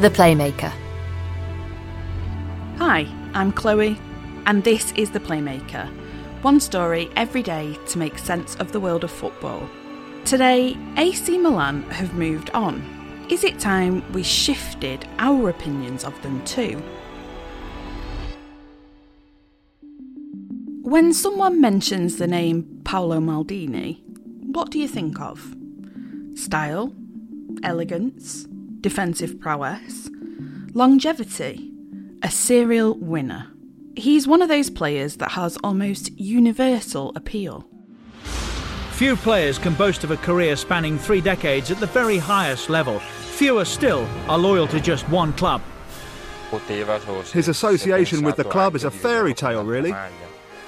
The Playmaker. Hi, I'm Chloe, and this is The Playmaker. One story every day to make sense of the world of football. Today, AC Milan have moved on. Is it time we shifted our opinions of them too? When someone mentions the name Paolo Maldini, what do you think of? Style? Elegance? Defensive prowess, longevity, a serial winner. He's one of those players that has almost universal appeal. Few players can boast of a career spanning three decades at the very highest level. Fewer still are loyal to just one club. His association with the club is a fairy tale, really.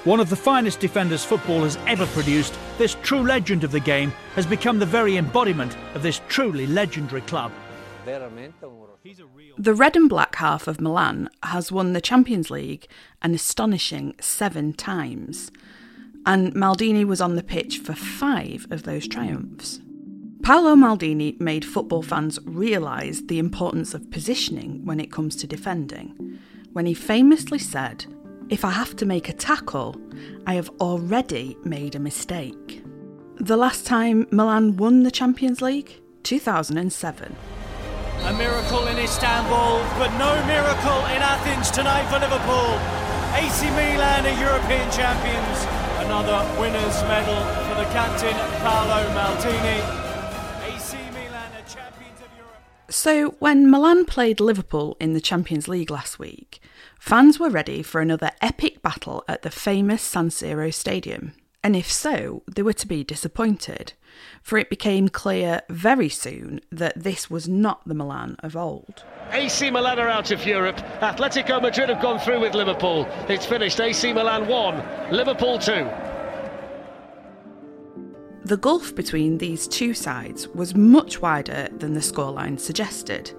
One of the finest defenders football has ever produced, this true legend of the game has become the very embodiment of this truly legendary club. The red and black half of Milan has won the Champions League an astonishing seven times, and Maldini was on the pitch for five of those triumphs. Paolo Maldini made football fans realise the importance of positioning when it comes to defending, when he famously said, If I have to make a tackle, I have already made a mistake. The last time Milan won the Champions League? 2007. A miracle in Istanbul, but no miracle in Athens tonight for Liverpool. AC Milan are European champions. Another winner's medal for the captain, Paolo Maldini. AC Milan are champions of Europe. So, when Milan played Liverpool in the Champions League last week, fans were ready for another epic battle at the famous San Siro Stadium. And if so, they were to be disappointed, for it became clear very soon that this was not the Milan of old. AC Milan are out of Europe. Atletico Madrid have gone through with Liverpool. It's finished AC Milan 1, Liverpool 2. The gulf between these two sides was much wider than the scoreline suggested.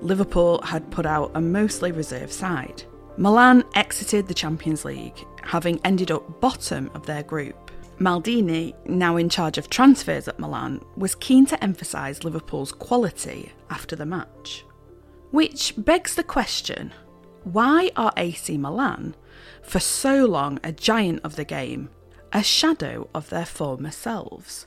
Liverpool had put out a mostly reserve side. Milan exited the Champions League, having ended up bottom of their group. Maldini, now in charge of transfers at Milan, was keen to emphasise Liverpool's quality after the match. Which begs the question why are AC Milan, for so long a giant of the game, a shadow of their former selves?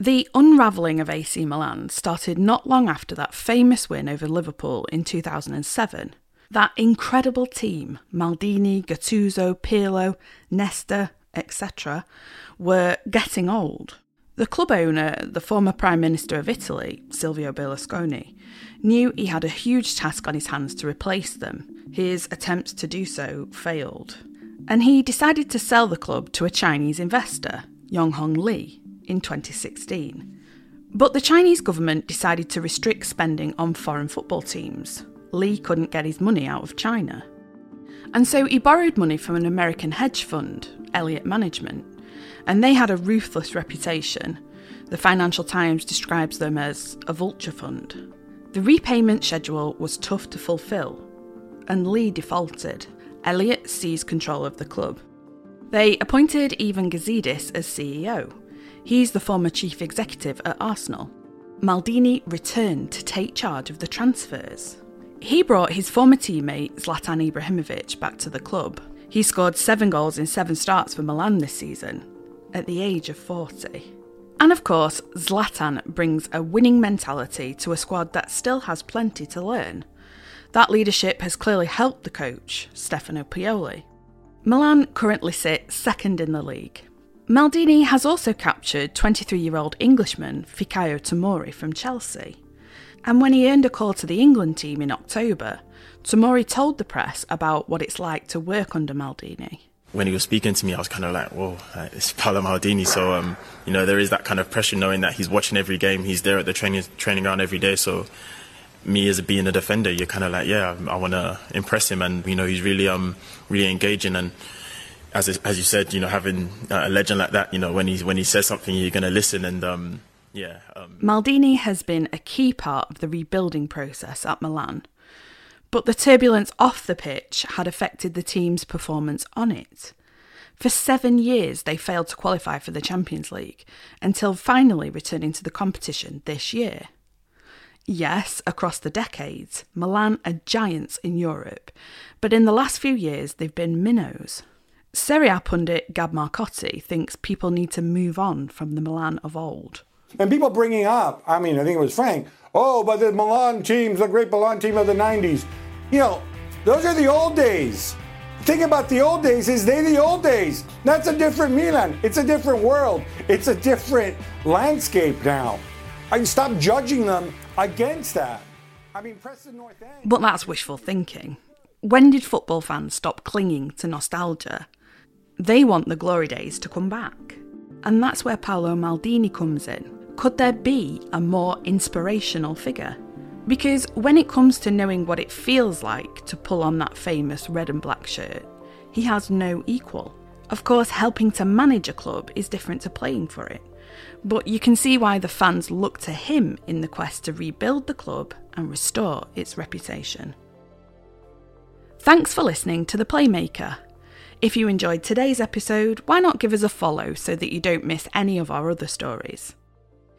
The unravelling of AC Milan started not long after that famous win over Liverpool in 2007. That incredible team, Maldini, Gattuso, Pirlo, Nesta, etc., were getting old. The club owner, the former Prime Minister of Italy, Silvio Berlusconi, knew he had a huge task on his hands to replace them. His attempts to do so failed. And he decided to sell the club to a Chinese investor, Yonghong Li, in 2016. But the Chinese government decided to restrict spending on foreign football teams. Li couldn't get his money out of China. And so he borrowed money from an American hedge fund, Elliott Management, and they had a ruthless reputation. The Financial Times describes them as a vulture fund. The repayment schedule was tough to fulfill. and Li defaulted. Elliott seized control of the club. They appointed Ivan Gazidis as CEO. He's the former chief executive at Arsenal. Maldini returned to take charge of the transfers. He brought his former teammate Zlatan Ibrahimovic back to the club. He scored seven goals in seven starts for Milan this season, at the age of 40. And of course, Zlatan brings a winning mentality to a squad that still has plenty to learn. That leadership has clearly helped the coach, Stefano Pioli. Milan currently sit second in the league. Maldini has also captured 23 year old Englishman Fikayo Tomori from Chelsea. And when he earned a call to the England team in October, Tomori told the press about what it's like to work under Maldini. When he was speaking to me, I was kind of like, whoa, it's Paolo Maldini. So, um, you know, there is that kind of pressure knowing that he's watching every game, he's there at the training, training ground every day. So, me as being a defender, you're kind of like, yeah, I want to impress him. And, you know, he's really, um, really engaging. And as, as you said, you know, having a legend like that, you know, when he, when he says something, you're going to listen. And, um, yeah. Um, Maldini has been a key part of the rebuilding process at Milan. But the turbulence off the pitch had affected the team's performance on it. For seven years, they failed to qualify for the Champions League until finally returning to the competition this year. Yes, across the decades, Milan are giants in Europe, but in the last few years they've been minnows. Serie A pundit Gab Marcotti thinks people need to move on from the Milan of old. And people bringing up, I mean, I think it was Frank, oh, but the Milan team's the great Milan team of the 90s. You know, those are the old days. Think about the old days. Is they the old days? That's a different Milan. It's a different world. It's a different landscape now. I can stop judging them against that. I mean, Preston North End. But that's wishful thinking. When did football fans stop clinging to nostalgia? They want the glory days to come back. And that's where Paolo Maldini comes in. Could there be a more inspirational figure? Because when it comes to knowing what it feels like to pull on that famous red and black shirt, he has no equal. Of course, helping to manage a club is different to playing for it, but you can see why the fans look to him in the quest to rebuild the club and restore its reputation. Thanks for listening to The Playmaker. If you enjoyed today's episode, why not give us a follow so that you don't miss any of our other stories?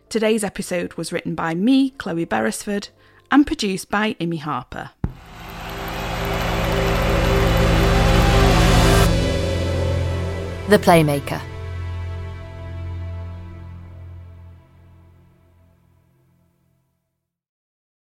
Today's episode was written by me, Chloe Beresford, and produced by Imi Harper. The Playmaker